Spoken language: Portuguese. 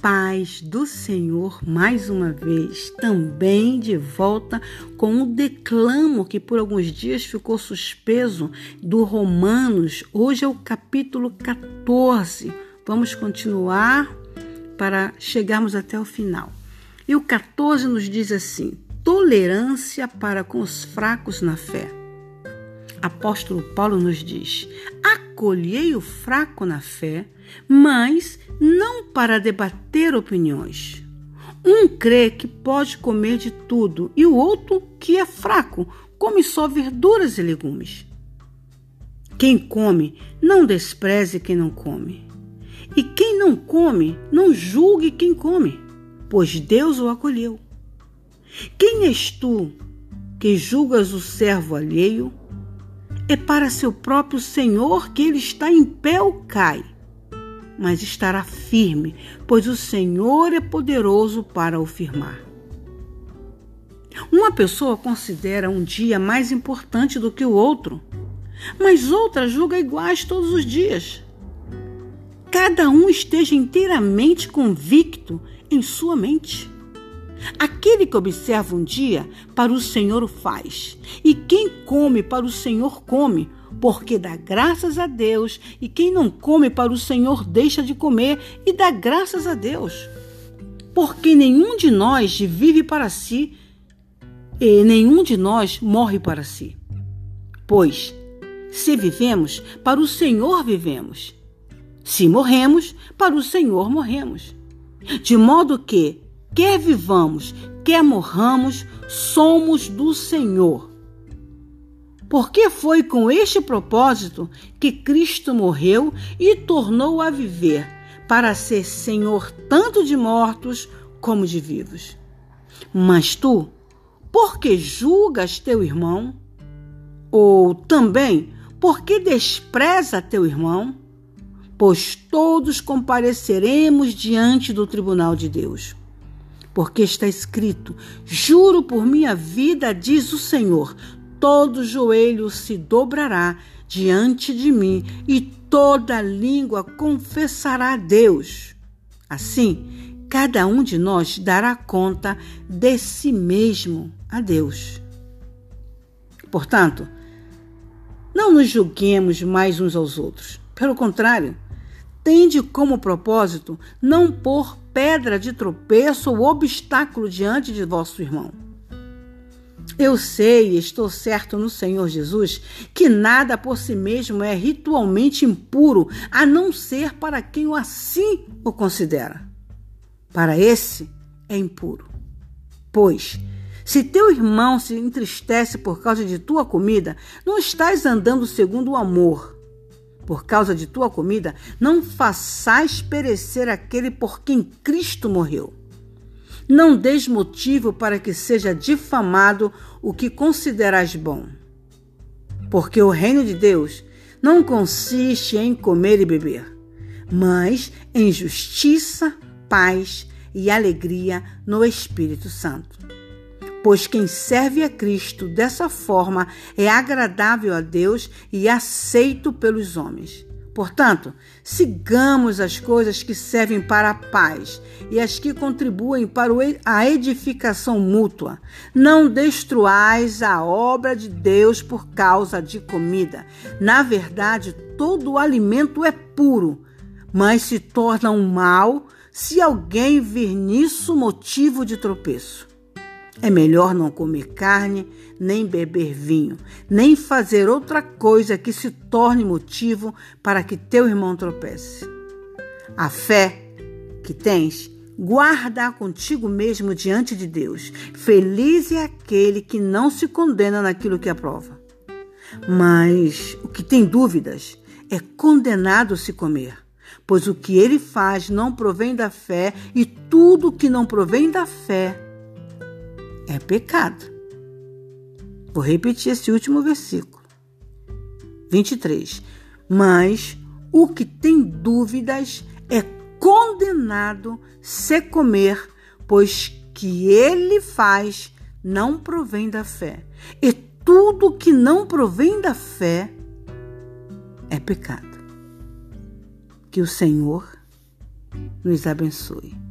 paz do Senhor mais uma vez, também de volta com o declamo que por alguns dias ficou suspenso do Romanos. Hoje é o capítulo 14. Vamos continuar para chegarmos até o final. E o 14 nos diz assim: tolerância para com os fracos na fé. Apóstolo Paulo nos diz: acolhei o fraco na fé mas não para debater opiniões. Um crê que pode comer de tudo e o outro, que é fraco, come só verduras e legumes. Quem come, não despreze quem não come. E quem não come, não julgue quem come, pois Deus o acolheu. Quem és tu que julgas o servo alheio? É para seu próprio Senhor que ele está em pé ou cai mas estará firme, pois o Senhor é poderoso para o firmar. Uma pessoa considera um dia mais importante do que o outro, mas outra julga iguais todos os dias. Cada um esteja inteiramente convicto em sua mente. Aquele que observa um dia, para o Senhor o faz, e quem come, para o Senhor come, porque dá graças a Deus, e quem não come para o Senhor deixa de comer e dá graças a Deus. Porque nenhum de nós vive para si, e nenhum de nós morre para si. Pois, se vivemos, para o Senhor vivemos. Se morremos, para o Senhor morremos. De modo que, quer vivamos, quer morramos, somos do Senhor. Porque foi com este propósito que Cristo morreu e tornou a viver, para ser Senhor tanto de mortos como de vivos. Mas tu, por que julgas teu irmão? Ou também, por que despreza teu irmão? Pois todos compareceremos diante do tribunal de Deus. Porque está escrito: Juro por minha vida, diz o Senhor, todo joelho se dobrará diante de mim e toda língua confessará a Deus. Assim, cada um de nós dará conta de si mesmo a Deus. Portanto, não nos julguemos mais uns aos outros. Pelo contrário, tende como propósito não pôr pedra de tropeço ou obstáculo diante de vosso irmão. Eu sei e estou certo no Senhor Jesus que nada por si mesmo é ritualmente impuro, a não ser para quem o assim o considera. Para esse é impuro. Pois, se teu irmão se entristece por causa de tua comida, não estás andando segundo o amor. Por causa de tua comida, não façais perecer aquele por quem Cristo morreu. Não des motivo para que seja difamado o que consideras bom. Porque o reino de Deus não consiste em comer e beber, mas em justiça, paz e alegria no Espírito Santo. Pois quem serve a Cristo dessa forma é agradável a Deus e aceito pelos homens. Portanto, sigamos as coisas que servem para a paz e as que contribuem para a edificação mútua. Não destruais a obra de Deus por causa de comida. Na verdade, todo o alimento é puro, mas se torna um mal se alguém vir nisso motivo de tropeço. É melhor não comer carne, nem beber vinho, nem fazer outra coisa que se torne motivo para que teu irmão tropece. A fé que tens, guarda contigo mesmo diante de Deus. Feliz é aquele que não se condena naquilo que aprova. Mas o que tem dúvidas é condenado se comer, pois o que ele faz não provém da fé e tudo que não provém da fé é pecado. Vou repetir esse último versículo. 23. Mas o que tem dúvidas é condenado se comer, pois que ele faz não provém da fé. E tudo que não provém da fé é pecado. Que o Senhor nos abençoe.